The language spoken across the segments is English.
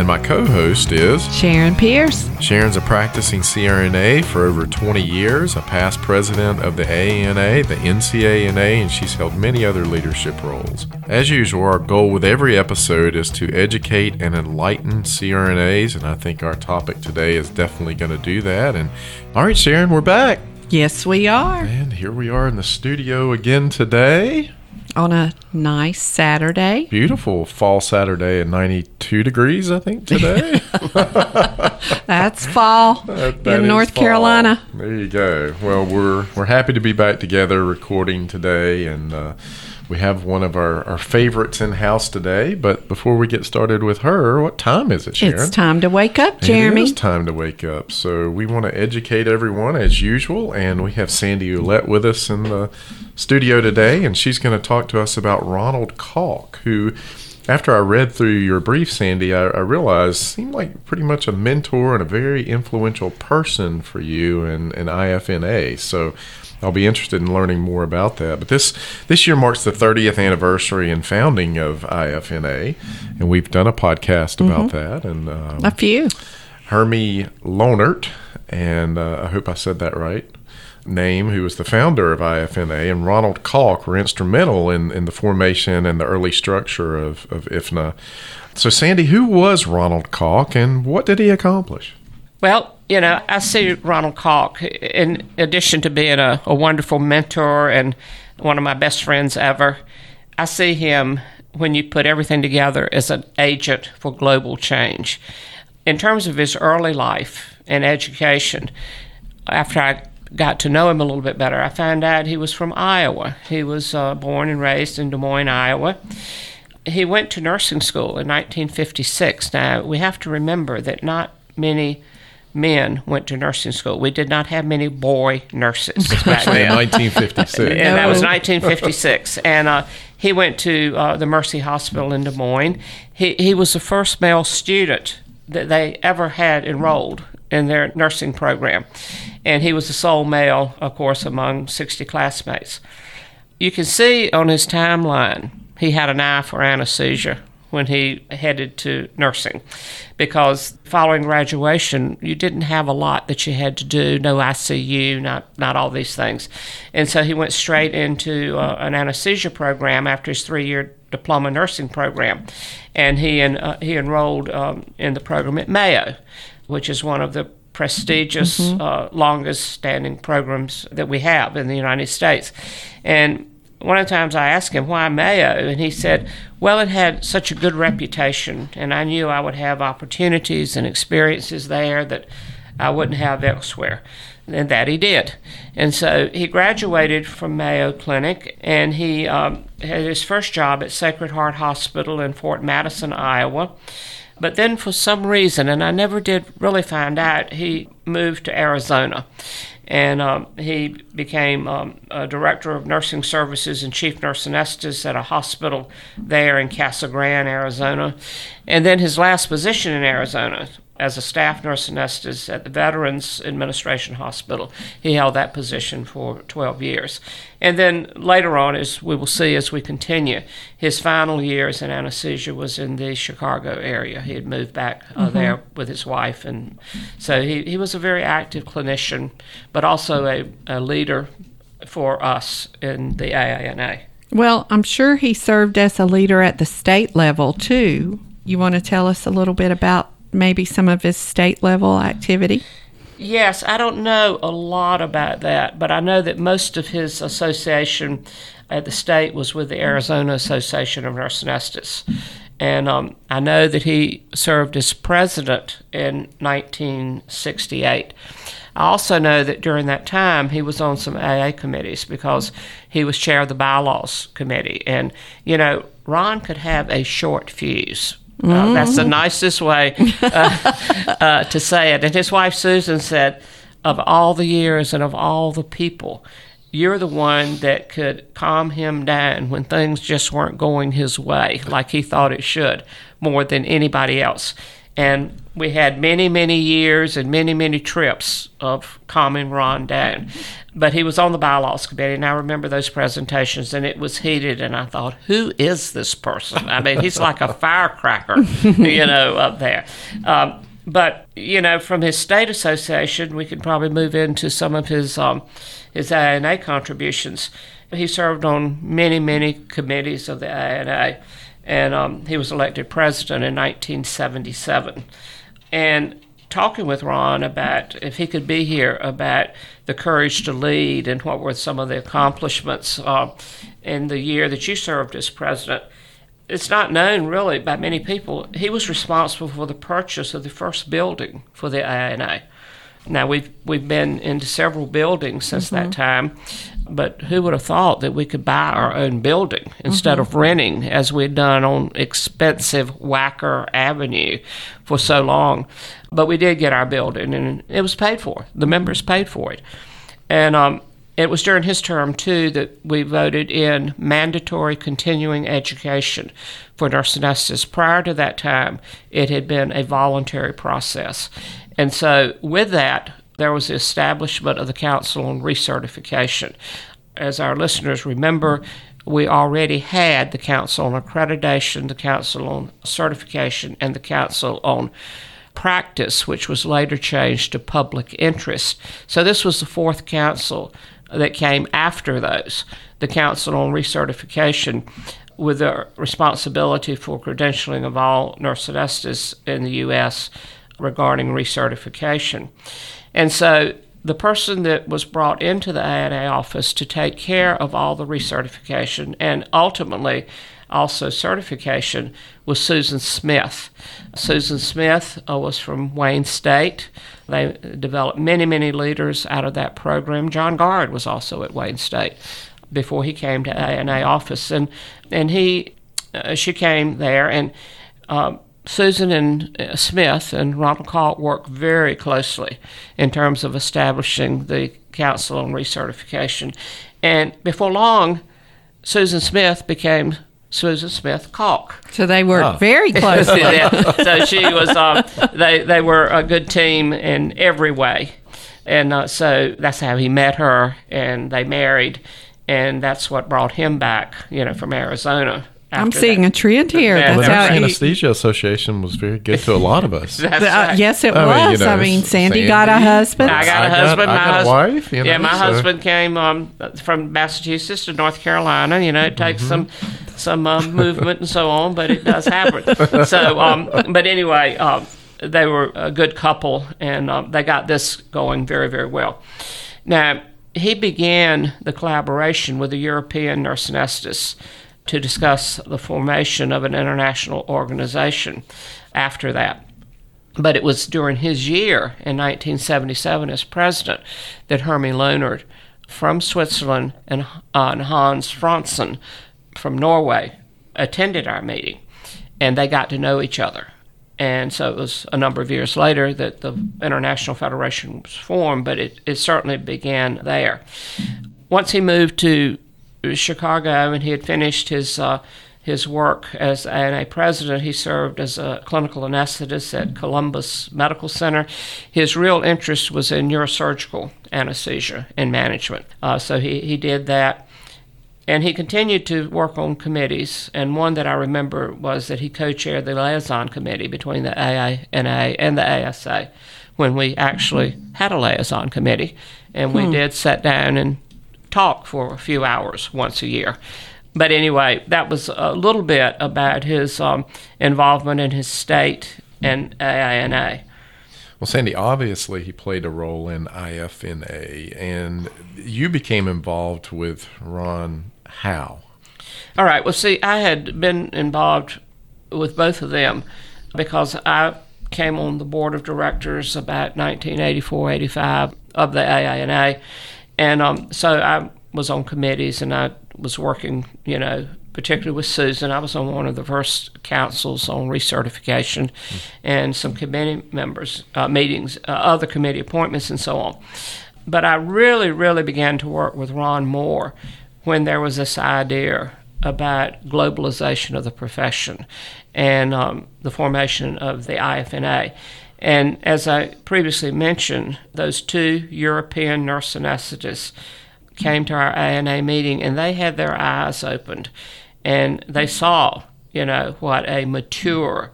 And my co host is Sharon Pierce. Sharon's a practicing CRNA for over 20 years, a past president of the AANA, the NCANA, and she's held many other leadership roles. As usual, our goal with every episode is to educate and enlighten CRNAs, and I think our topic today is definitely going to do that. And all right, Sharon, we're back. Yes, we are. And here we are in the studio again today on a nice Saturday. Beautiful fall Saturday at 92 degrees, I think, today. That's fall that, that in North fall. Carolina. There you go. Well, we're we're happy to be back together recording today and uh, we have one of our, our favorites in house today, but before we get started with her, what time is it, Sharon? It's time to wake up, Jeremy. It is time to wake up. So we want to educate everyone as usual, and we have Sandy Ouellette with us in the studio today, and she's going to talk to us about Ronald Caulk, who after I read through your brief, Sandy, I, I, realized seemed like pretty much a mentor and a very influential person for you and, in IFNA. So I'll be interested in learning more about that. But this this year marks the 30th anniversary and founding of IFNA, and we've done a podcast about mm-hmm. that. And um, a few. Hermi Löhnert, and uh, I hope I said that right. Name, who was the founder of IFNA, and Ronald Caulk were instrumental in, in the formation and the early structure of, of IFNA. So, Sandy, who was Ronald Caulk and what did he accomplish? Well, you know, I see Ronald Caulk, in addition to being a, a wonderful mentor and one of my best friends ever, I see him when you put everything together as an agent for global change. In terms of his early life and education, after I got to know him a little bit better, I found out he was from Iowa. He was uh, born and raised in Des Moines, Iowa. He went to nursing school in 1956. Now, we have to remember that not many men went to nursing school. We did not have many boy nurses Especially in 1956. and no. that was 1956. and uh, he went to uh, the Mercy Hospital in Des Moines. He, he was the first male student that they ever had enrolled in their nursing program. And he was the sole male, of course, among 60 classmates. You can see on his timeline, he had an eye for anesthesia when he headed to nursing because following graduation you didn't have a lot that you had to do no ICU not not all these things and so he went straight into uh, an anesthesia program after his 3-year diploma nursing program and he en- uh, he enrolled um, in the program at Mayo which is one of the prestigious mm-hmm. uh, longest standing programs that we have in the United States and one of the times I asked him why Mayo, and he said, "Well, it had such a good reputation, and I knew I would have opportunities and experiences there that I wouldn't have elsewhere." And that he did. And so he graduated from Mayo Clinic, and he um, had his first job at Sacred Heart Hospital in Fort Madison, Iowa. But then, for some reason, and I never did really find out, he moved to Arizona and um, he became um, a director of nursing services and chief nurse anesthetist at a hospital there in Casa Grande, Arizona. And then his last position in Arizona as a staff nurse anesthetist at the Veterans Administration Hospital. He held that position for 12 years. And then later on, as we will see as we continue, his final years in anesthesia was in the Chicago area. He had moved back uh, mm-hmm. there with his wife. And so he, he was a very active clinician, but also a, a leader for us in the AANA. Well, I'm sure he served as a leader at the state level too. You want to tell us a little bit about maybe some of his state level activity? Yes, I don't know a lot about that, but I know that most of his association at the state was with the Arizona Association of Nurse Anesthetists. And um, I know that he served as president in 1968. I also know that during that time he was on some AA committees because he was chair of the bylaws committee. And, you know, Ron could have a short fuse. Uh, that's the nicest way uh, uh, to say it. And his wife Susan said, of all the years and of all the people, you're the one that could calm him down when things just weren't going his way like he thought it should more than anybody else. And we had many, many years and many, many trips of calming Ron down. But he was on the bylaws committee, and I remember those presentations, and it was heated. And I thought, who is this person? I mean, he's like a firecracker, you know, up there. Um, but you know, from his state association, we could probably move into some of his um, his ANA contributions. He served on many, many committees of the ANA, and um, he was elected president in 1977. And talking with Ron about if he could be here about the courage to lead and what were some of the accomplishments uh, in the year that you served as president. It's not known really by many people. He was responsible for the purchase of the first building for the ANA. Now we've we've been into several buildings since mm-hmm. that time, but who would have thought that we could buy our own building instead mm-hmm. of renting as we'd done on expensive Wacker Avenue for so long? But we did get our building, and it was paid for. The members paid for it, and um, it was during his term too that we voted in mandatory continuing education for nurse anesthetists. Prior to that time, it had been a voluntary process. And so, with that, there was the establishment of the Council on Recertification. As our listeners remember, we already had the Council on Accreditation, the Council on Certification, and the Council on Practice, which was later changed to Public Interest. So, this was the fourth council that came after those. The Council on Recertification with the responsibility for credentialing of all nurse anesthetists in the U.S regarding recertification. And so the person that was brought into the ANA office to take care of all the recertification and ultimately also certification was Susan Smith. Susan Smith uh, was from Wayne State. They developed many, many leaders out of that program. John Garde was also at Wayne State before he came to ANA office, and and he uh, she came there and. Um, Susan and uh, Smith and Ronald Caulk worked very closely in terms of establishing the Council on Recertification. And before long, Susan Smith became Susan Smith Caulk. So they worked oh. very closely. so she was, um, they, they were a good team in every way. And uh, so that's how he met her, and they married. And that's what brought him back, you know, from Arizona I'm seeing that. a trend here. That's well, the Nurse Anesthesia Association was very good to a lot of us. That's uh, yes, it I was. Mean, you know, I mean, Sandy, Sandy, got a husband. I got a husband. Got, my got husband, wife. You know, yeah, my so. husband came um, from Massachusetts to North Carolina. You know, it takes mm-hmm. some some uh, movement and so on, but it does happen. so, um, but anyway, um, they were a good couple, and um, they got this going very, very well. Now, he began the collaboration with the European nurse anesthetists to discuss the formation of an international organization after that. But it was during his year in 1977 as president that Hermi Löhnert from Switzerland and, uh, and Hans Frantzen from Norway attended our meeting, and they got to know each other. And so it was a number of years later that the International Federation was formed, but it, it certainly began there. Once he moved to Chicago, and he had finished his uh, his work as a president. He served as a clinical anesthetist at Columbus Medical Center. His real interest was in neurosurgical anesthesia and management, uh, so he, he did that. And he continued to work on committees, and one that I remember was that he co-chaired the liaison committee between the AANA and the ASA when we actually had a liaison committee, and we hmm. did sit down and talk for a few hours once a year. But anyway, that was a little bit about his um, involvement in his state and AANA. Well, Sandy, obviously he played a role in IFNA, and you became involved with Ron how? All right. Well, see, I had been involved with both of them because I came on the board of directors about 1984 85 of the AANA. And um, so I was on committees and I was working, you know, particularly with Susan. I was on one of the first councils on recertification mm-hmm. and some committee members, uh, meetings, uh, other committee appointments, and so on. But I really, really began to work with Ron Moore when there was this idea about globalization of the profession and um, the formation of the IFNA. And as I previously mentioned, those two European nurse anesthetists came to our ANA meeting and they had their eyes opened and they saw, you know, what a mature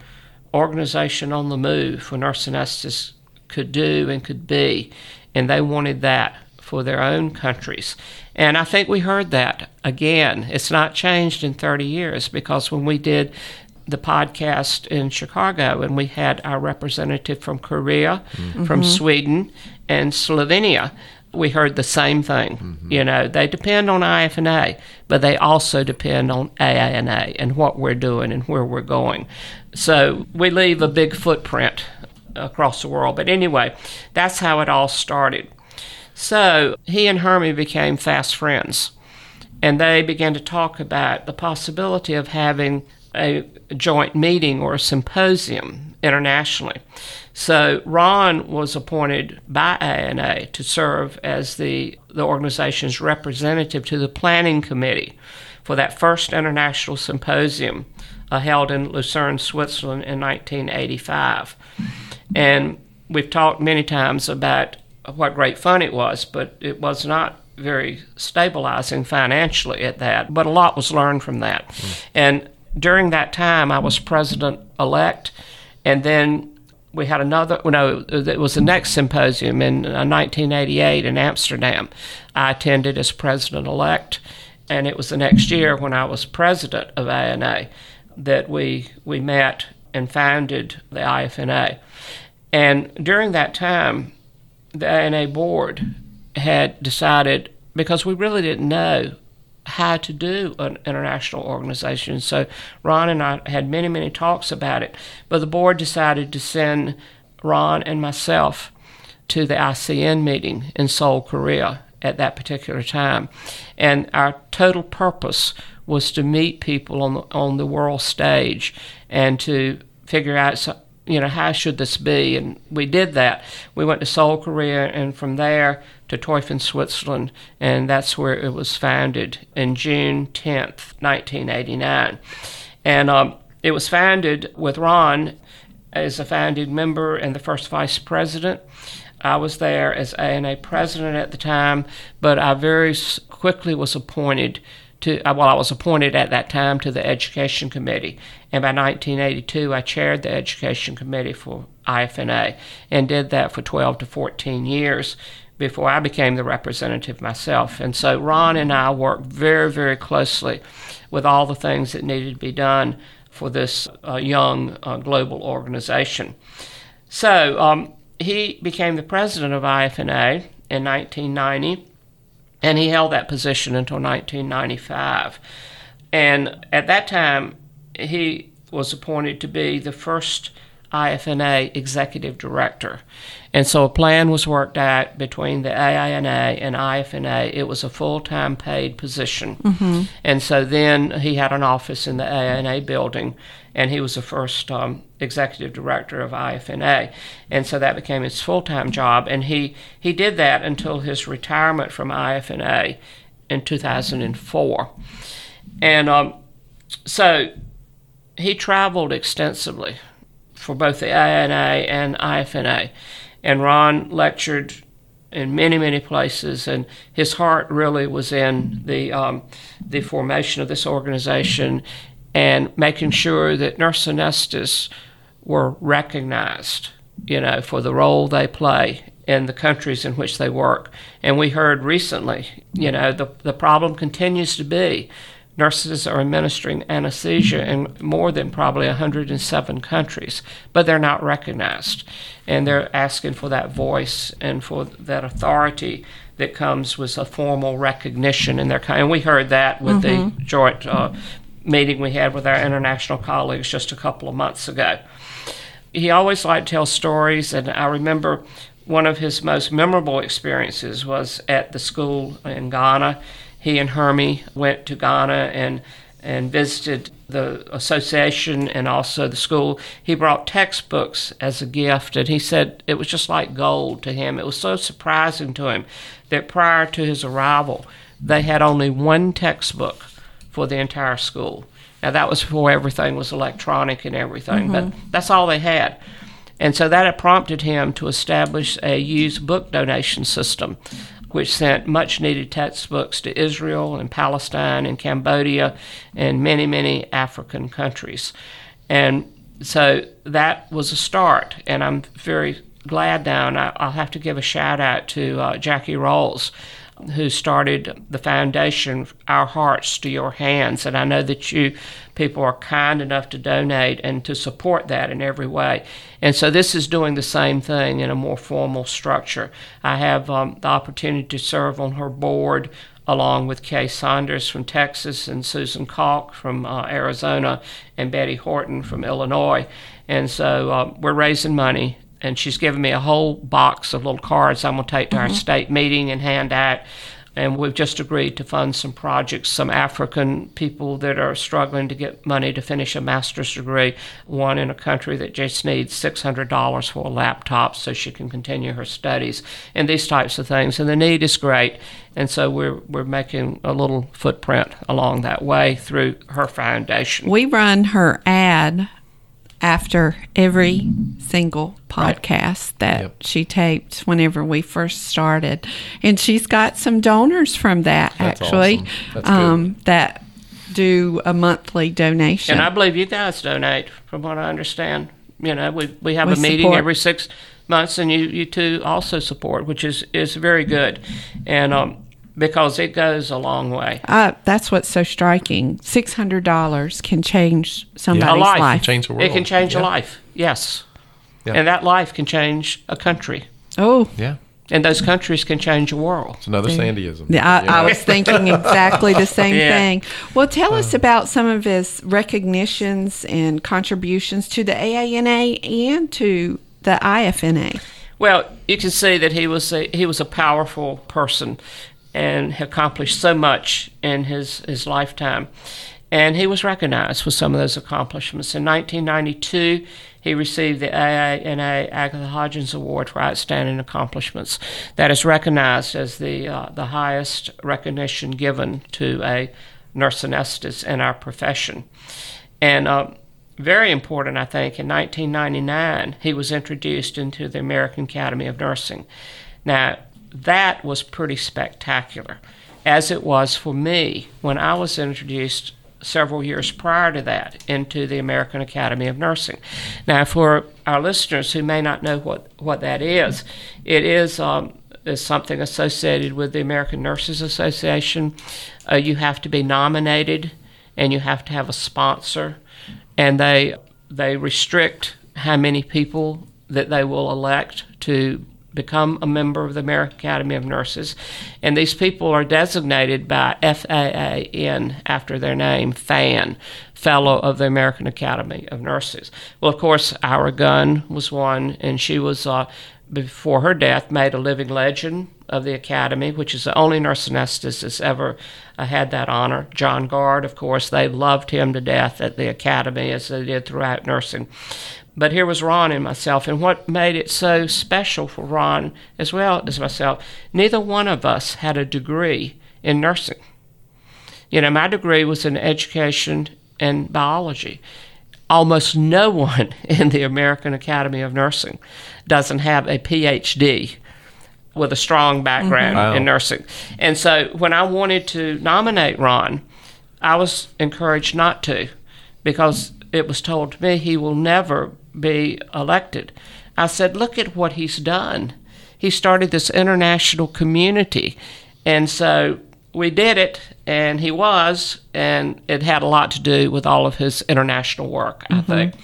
organization on the move for nurse anesthetists could do and could be. And they wanted that for their own countries. And I think we heard that again. It's not changed in 30 years because when we did the podcast in Chicago and we had our representative from Korea, mm-hmm. from Sweden, and Slovenia, we heard the same thing. Mm-hmm. You know, they depend on IFNA, but they also depend on AANA and what we're doing and where we're going. So we leave a big footprint across the world. But anyway, that's how it all started. So he and Hermi became fast friends, and they began to talk about the possibility of having a joint meeting or a symposium internationally. So Ron was appointed by ANA to serve as the, the organization's representative to the planning committee for that first international symposium uh, held in Lucerne, Switzerland in 1985. And we've talked many times about what great fun it was, but it was not very stabilizing financially at that. But a lot was learned from that. Mm. And during that time, I was president elect, and then we had another. No, it was the next symposium in 1988 uh, in Amsterdam. I attended as president elect, and it was the next year when I was president of ANA that we we met and founded the IFNA. And during that time, the ANA board had decided because we really didn't know how to do an international organization. So Ron and I had many, many talks about it, but the board decided to send Ron and myself to the ICN meeting in Seoul, Korea at that particular time. And our total purpose was to meet people on the, on the world stage and to figure out you know, how should this be? And we did that. We went to Seoul, Korea, and from there to Teufen, Switzerland, and that's where it was founded in June 10th, 1989. And um, it was founded with Ron as a founding member and the first vice president. I was there as ANA president at the time, but I very quickly was appointed to, uh, well, I was appointed at that time to the Education Committee. And by 1982, I chaired the Education Committee for IFNA and did that for 12 to 14 years before I became the representative myself. And so Ron and I worked very, very closely with all the things that needed to be done for this uh, young uh, global organization. So um, he became the president of IFNA in 1990 and he held that position until 1995. And at that time, he was appointed to be the first IFNA executive director. And so a plan was worked out between the AANA and IFNA. It was a full time paid position. Mm-hmm. And so then he had an office in the AANA building, and he was the first um, executive director of IFNA. And so that became his full time job. And he, he did that until his retirement from IFNA in 2004. And um, so he traveled extensively for both the ANA and IFNA. And Ron lectured in many, many places, and his heart really was in the um, the formation of this organization and making sure that nurse anesthetists were recognized, you know, for the role they play in the countries in which they work. And we heard recently, you know, the, the problem continues to be nurses are administering anesthesia in more than probably 107 countries, but they're not recognized. And they're asking for that voice and for that authority that comes with a formal recognition in their kind. And we heard that with mm-hmm. the joint uh, meeting we had with our international colleagues just a couple of months ago. He always liked to tell stories, and I remember one of his most memorable experiences was at the school in Ghana he and Hermi went to Ghana and and visited the association and also the school. He brought textbooks as a gift, and he said it was just like gold to him. It was so surprising to him that prior to his arrival, they had only one textbook for the entire school. Now, that was before everything was electronic and everything, mm-hmm. but that's all they had. And so that had prompted him to establish a used book donation system which sent much needed textbooks to Israel and Palestine and Cambodia and many, many African countries. And so that was a start, and I'm very glad now, and I, will have to give a shout out to uh, Jackie Rowles who started the foundation, Our Hearts to Your Hands. And I know that you people are kind enough to donate and to support that in every way. And so this is doing the same thing in a more formal structure. I have um, the opportunity to serve on her board along with Kay Saunders from Texas and Susan Caulk from uh, Arizona and Betty Horton from Illinois. And so uh, we're raising money and she's given me a whole box of little cards I'm going to take to mm-hmm. our state meeting and hand out. And we've just agreed to fund some projects, some African people that are struggling to get money to finish a master's degree. One in a country that just needs $600 for a laptop so she can continue her studies, and these types of things. And the need is great. And so we're, we're making a little footprint along that way through her foundation. We run her ad after every single podcast right. that yep. she taped whenever we first started. And she's got some donors from that That's actually awesome. um, that do a monthly donation. And I believe you guys donate, from what I understand. You know, we, we have we a meeting support. every six months, and you, you two also support, which is, is very good. And um, because it goes a long way. Uh, that's what's so striking. Six hundred dollars can change somebody's yeah, life. life. Change the world. It can change yeah. a life. Yes, yeah. and that life can change a country. Oh, yeah. And those countries can change the world. It's another Sandyism. Yeah, I, I was thinking exactly the same thing. Well, tell us about some of his recognitions and contributions to the AANA and to the IFNA. Well, you can see that he was a, he was a powerful person and accomplished so much in his, his lifetime. And he was recognized for some of those accomplishments. In 1992, he received the AANA Agatha Hodgins Award for Outstanding Accomplishments. That is recognized as the, uh, the highest recognition given to a nurse anesthetist in our profession. And uh, very important, I think, in 1999, he was introduced into the American Academy of Nursing. Now, that was pretty spectacular, as it was for me when I was introduced several years prior to that into the American Academy of Nursing. Now, for our listeners who may not know what, what that is, it is, um, is something associated with the American Nurses Association. Uh, you have to be nominated and you have to have a sponsor, and they, they restrict how many people that they will elect to become a member of the American Academy of Nurses. And these people are designated by FAAN after their name, FAN, Fellow of the American Academy of Nurses. Well, of course, Ira Gunn was one, and she was, uh, before her death, made a living legend of the Academy, which is the only nurse anesthetist that's ever uh, had that honor. John Garde, of course, they loved him to death at the Academy, as they did throughout nursing. But here was Ron and myself, and what made it so special for Ron as well as myself, neither one of us had a degree in nursing. You know, my degree was in education and biology. Almost no one in the American Academy of Nursing doesn't have a PhD with a strong background mm-hmm. wow. in nursing. And so when I wanted to nominate Ron, I was encouraged not to because it was told to me he will never be elected. I said, look at what he's done. he started this international community. And so we did it, and he was, and it had a lot to do with all of his international work, I mm-hmm. think.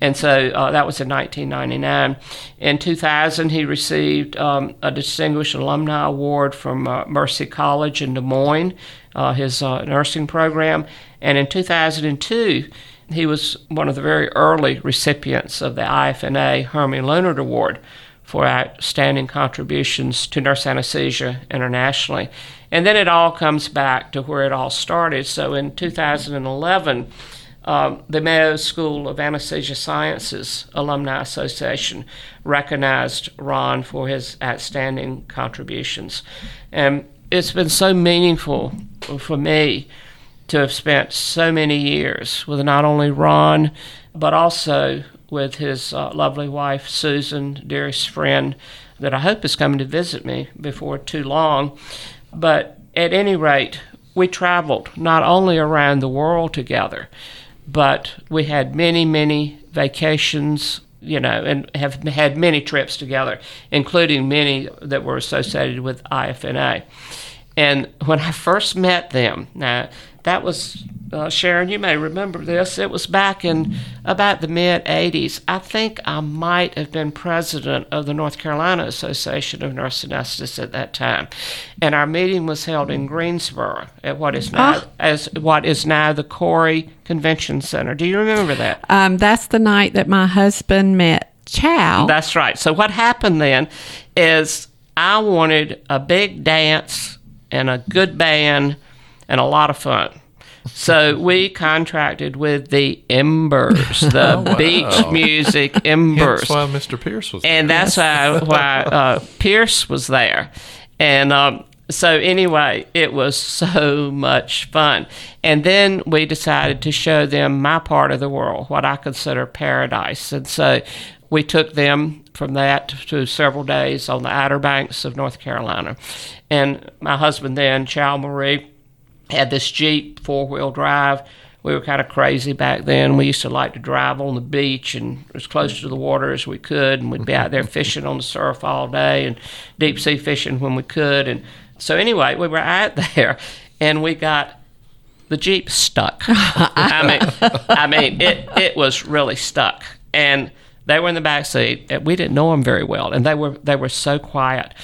And so uh, that was in 1999. In 2000, he received um, a Distinguished Alumni Award from uh, Mercy College in Des Moines, uh, his uh, nursing program. And in 2002, he was one of the very early recipients of the IFNA Hermi Löhnert Award for outstanding contributions to nurse anesthesia internationally. And then it all comes back to where it all started. So in 2011, um, the Mayo School of Anesthesia Sciences Alumni Association recognized Ron for his outstanding contributions. And it's been so meaningful for me to have spent so many years with not only Ron, but also with his uh, lovely wife, Susan, dearest friend, that I hope is coming to visit me before too long. But at any rate, we traveled not only around the world together, but we had many, many vacations, you know, and have had many trips together, including many that were associated with IFNA. And when I first met them, now that was uh, Sharon. You may remember this. It was back in about the mid '80s. I think I might have been president of the North Carolina Association of Nurse Anesthetists at that time, and our meeting was held in Greensboro at what is now oh. as what is now the Koury Convention Center. Do you remember that? Um, that's the night that my husband met Chow. That's right. So what happened then is I wanted a big dance and a good band and a lot of fun. So we contracted with the Embers, the oh, wow. beach music Embers. That's why Mr. Pierce was, there. and that's why why uh, Pierce was there, and. Um, so anyway, it was so much fun. And then we decided to show them my part of the world, what I consider paradise. And so we took them from that to several days on the Outer Banks of North Carolina. And my husband then, Chow Marie, had this Jeep four wheel drive. We were kind of crazy back then. We used to like to drive on the beach and as close to the water as we could, and we'd be out there fishing on the surf all day and deep sea fishing when we could. And so, anyway, we were out there and we got the Jeep stuck. I mean, I mean, it, it was really stuck. And they were in the back seat. We didn't know them very well, and they were they were so quiet.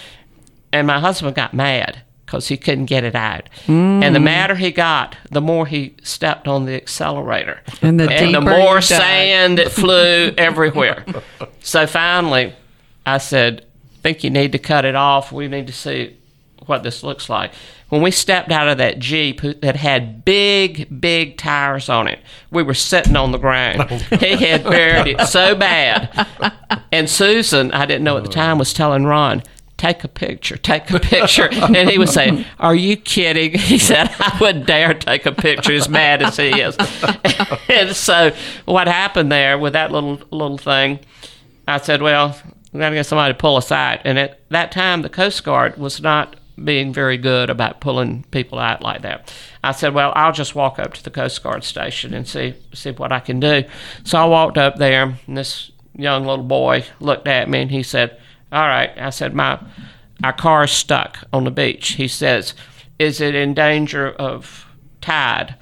And my husband got mad because he couldn't get it out. Mm. And the madder he got, the more he stepped on the accelerator. And the, and the more sand that flew everywhere. So finally, I said, think you need to cut it off. We need to see what this looks like. When we stepped out of that Jeep that had big, big tires on it, we were sitting on the ground. Oh, he had buried it so bad. And Susan, I didn't know at the oh. time, was telling Ron, take a picture, take a picture. and he was saying, Are you kidding? He said, I wouldn't dare take a picture as mad as he is. and so what happened there with that little little thing, I said, Well, we gotta get somebody to pull us out. And at that time the Coast Guard was not being very good about pulling people out like that. I said, Well, I'll just walk up to the Coast Guard station and see see what I can do. So I walked up there and this young little boy looked at me and he said, all right. I said, My our car's stuck on the beach. He says, Is it in danger of tide?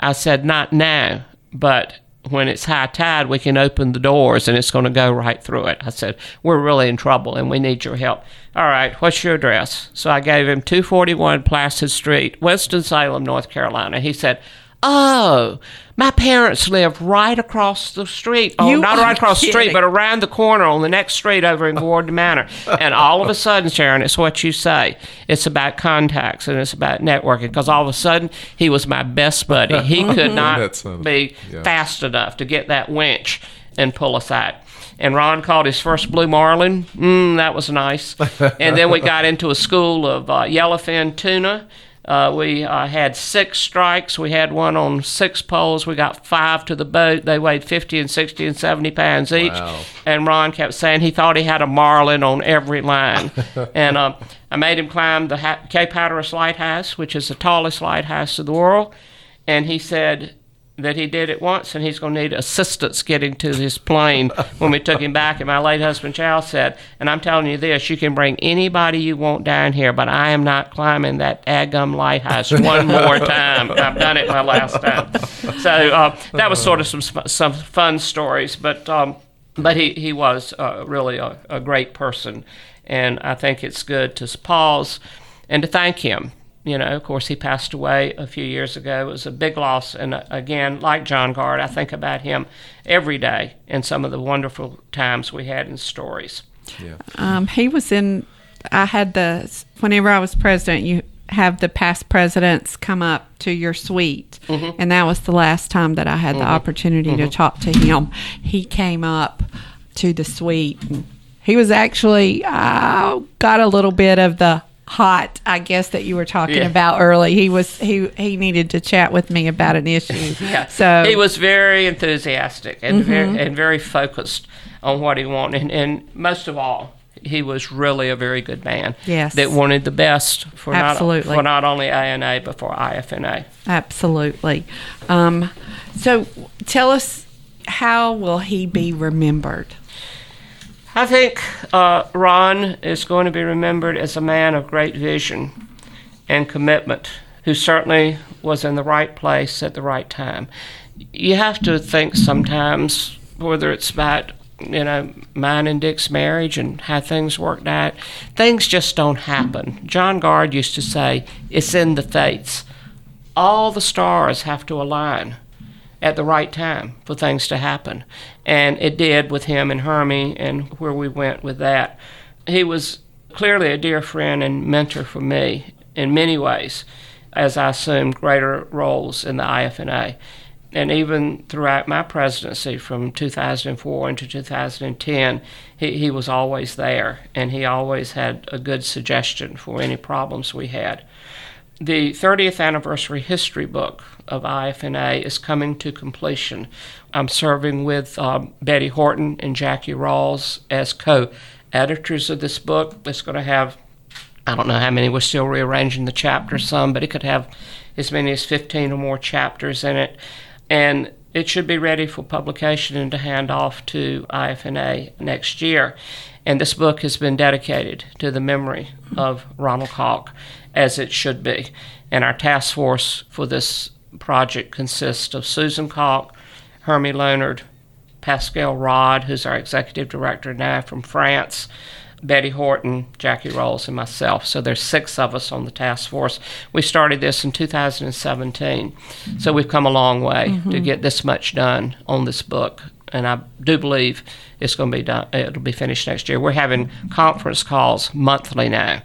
I said, Not now, but when it's high tide, we can open the doors and it's going to go right through it. I said, We're really in trouble and we need your help. All right, what's your address? So I gave him 241 Placid Street, Winston-Salem, North Carolina. He said, Oh, my parents live right across the street. Oh, you not right across kidding. the street, but around the corner on the next street over in Gordon Manor. And all of a sudden, Sharon, it's what you say. It's about contacts and it's about networking because all of a sudden he was my best buddy. He could not be yeah. fast enough to get that winch and pull us out. And Ron caught his first blue marlin. Mm, that was nice. and then we got into a school of uh, yellowfin tuna uh, we uh, had six strikes. We had one on six poles. We got five to the boat. They weighed 50 and 60 and 70 pounds each. Wow. And Ron kept saying he thought he had a marlin on every line. and uh, I made him climb the ha- Cape Hatteras Lighthouse, which is the tallest lighthouse in the world. And he said, that he did it once and he's going to need assistance getting to his plane when we took him back. And my late husband Charles said, and I'm telling you this, you can bring anybody you want down here, but I am not climbing that Agum Lighthouse one more time. I've done it my last time. So uh, that was sort of some some fun stories, but um, but he, he was uh, really a, a great person. And I think it's good to pause and to thank him you know, of course, he passed away a few years ago. It was a big loss. And uh, again, like John Garde, I think about him every day and some of the wonderful times we had in stories. Yeah. Um, he was in, I had the, whenever I was president, you have the past presidents come up to your suite. Mm-hmm. And that was the last time that I had mm-hmm. the opportunity mm-hmm. to talk to him. He came up to the suite. he was actually, uh, got a little bit of the hot i guess that you were talking yeah. about early. He was he he needed to chat with me about an issue. Yeah. So he was very enthusiastic and mm-hmm. very and very focused on what he wanted. And, and, most of all he was really a very good man yes. that wanted the best for absolutely. not, for not only ana but for ifna absolutely. Um, so tell us how will he be remembered I think uh, Ron is going to be remembered as a man of great vision and commitment, who certainly was in the right place at the right time. You have to think sometimes, whether it's about you know mine and Dick's marriage and how things worked out, things just don't happen. John Garde used to say, "It's in the fates." All the stars have to align at the right time for things to happen. And it did with him and Hermi and where we went with that. He was clearly a dear friend and mentor for me in many ways as I assumed greater roles in the IFNA. And even throughout my presidency from 2004 into 2010, he, he was always there and he always had a good suggestion for any problems we had. The 30th anniversary history book of IFNA is coming to completion. I'm serving with um, Betty Horton and Jackie Rowles as co editors of this book. It's going to have, I don't know how many, we're still rearranging the chapters some, but it could have as many as 15 or more chapters in it. And it should be ready for publication and to hand off to IFNA next year. And this book has been dedicated to the memory of Ronald Caulk as it should be. And our task force for this project consists of Susan Caulk, Hermi Löhnert, Pascal Rod, who's our executive director now from France, Betty Horton, Jackie Rowles, and myself. So there's six of us on the task force. We started this in 2017, so we've come a long way mm-hmm. to get this much done on this book. And I do believe it's going to be done. It'll be finished next year. We're having conference calls monthly now,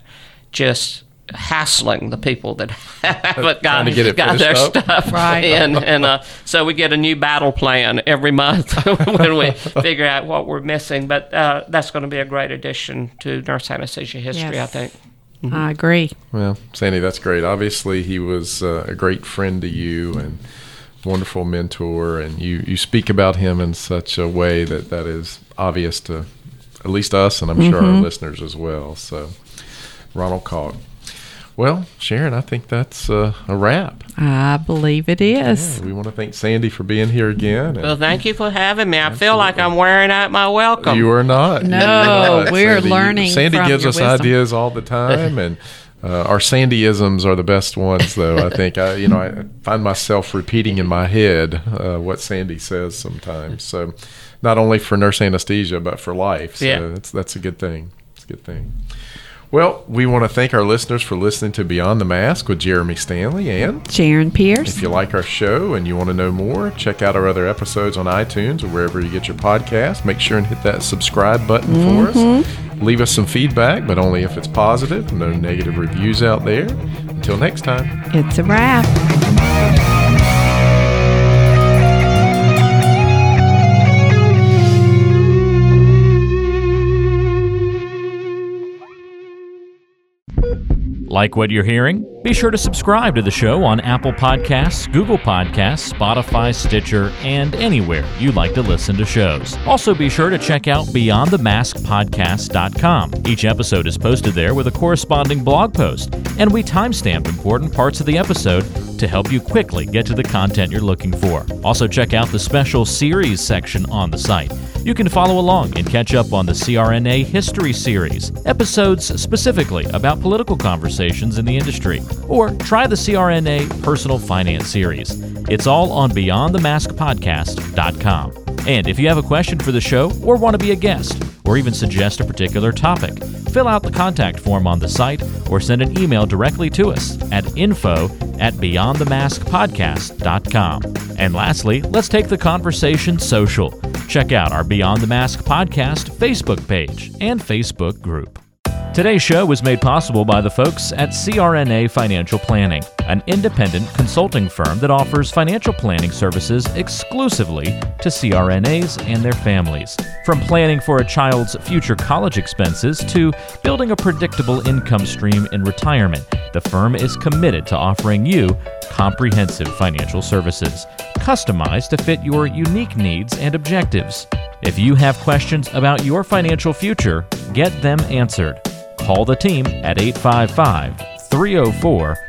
just hassling the people that haven't got, got their up. stuff right. in. And uh, so we get a new battle plan every month when we figure out what we're missing. But uh, that's going to be a great addition to nurse anesthesia history, yes. I think. Mm-hmm. I agree. Well, Sandy, that's great. Obviously, he was uh, a great friend to you and wonderful mentor, and you, you speak about him in such a way that that is obvious to at least us, and I'm mm-hmm. sure our mm-hmm. listeners as well. So, Ronald Caulk, well, Sharon, I think that's uh, a wrap. I believe it is. Yeah, we want to thank Sandy for being here again. Well, thank you for having me. I Absolutely. feel like I'm wearing out my welcome. You are not. No, not. we're Sandy, learning. Sandy gives us wisdom. ideas all the time, and uh, our Sandyisms are the best ones, though. I think I, you know, I find myself repeating in my head uh, what Sandy says sometimes. So, not only for nurse anesthesia, but for life. So yeah. that's that's a good thing. It's a good thing. Well, we want to thank our listeners for listening to Beyond the Mask with Jeremy Stanley and Sharon Pierce. If you like our show and you want to know more, check out our other episodes on iTunes or wherever you get your podcast. Make sure and hit that subscribe button mm-hmm. for us. Mm-hmm. Leave us some feedback, but only if it's positive. No negative reviews out there. Until next time, it's a wrap. Like what you're hearing? Be sure to subscribe to the show on Apple Podcasts, Google Podcasts, Spotify, Stitcher, and anywhere you like to listen to shows. Also, be sure to check out BeyondTheMaskPodcast.com. Each episode is posted there with a corresponding blog post, and we timestamp important parts of the episode to help you quickly get to the content you're looking for. Also, check out the special series section on the site. You can follow along and catch up on the CRNA History Series, episodes specifically about political conversations in the industry, or try the CRNA Personal Finance Series. It's all on BeyondTheMaskPodcast.com. And if you have a question for the show or want to be a guest, or even suggest a particular topic, fill out the contact form on the site or send an email directly to us at info at beyondthemaskpodcast.com. And lastly, let's take the conversation social. Check out our Beyond the Mask podcast Facebook page and Facebook group. Today's show was made possible by the folks at CRNA Financial Planning, an independent consulting firm that offers financial planning services exclusively to CRNAs and their families. From planning for a child's future college expenses to building a predictable income stream in retirement, the firm is committed to offering you comprehensive financial services, customized to fit your unique needs and objectives. If you have questions about your financial future, get them answered call the team at 855 304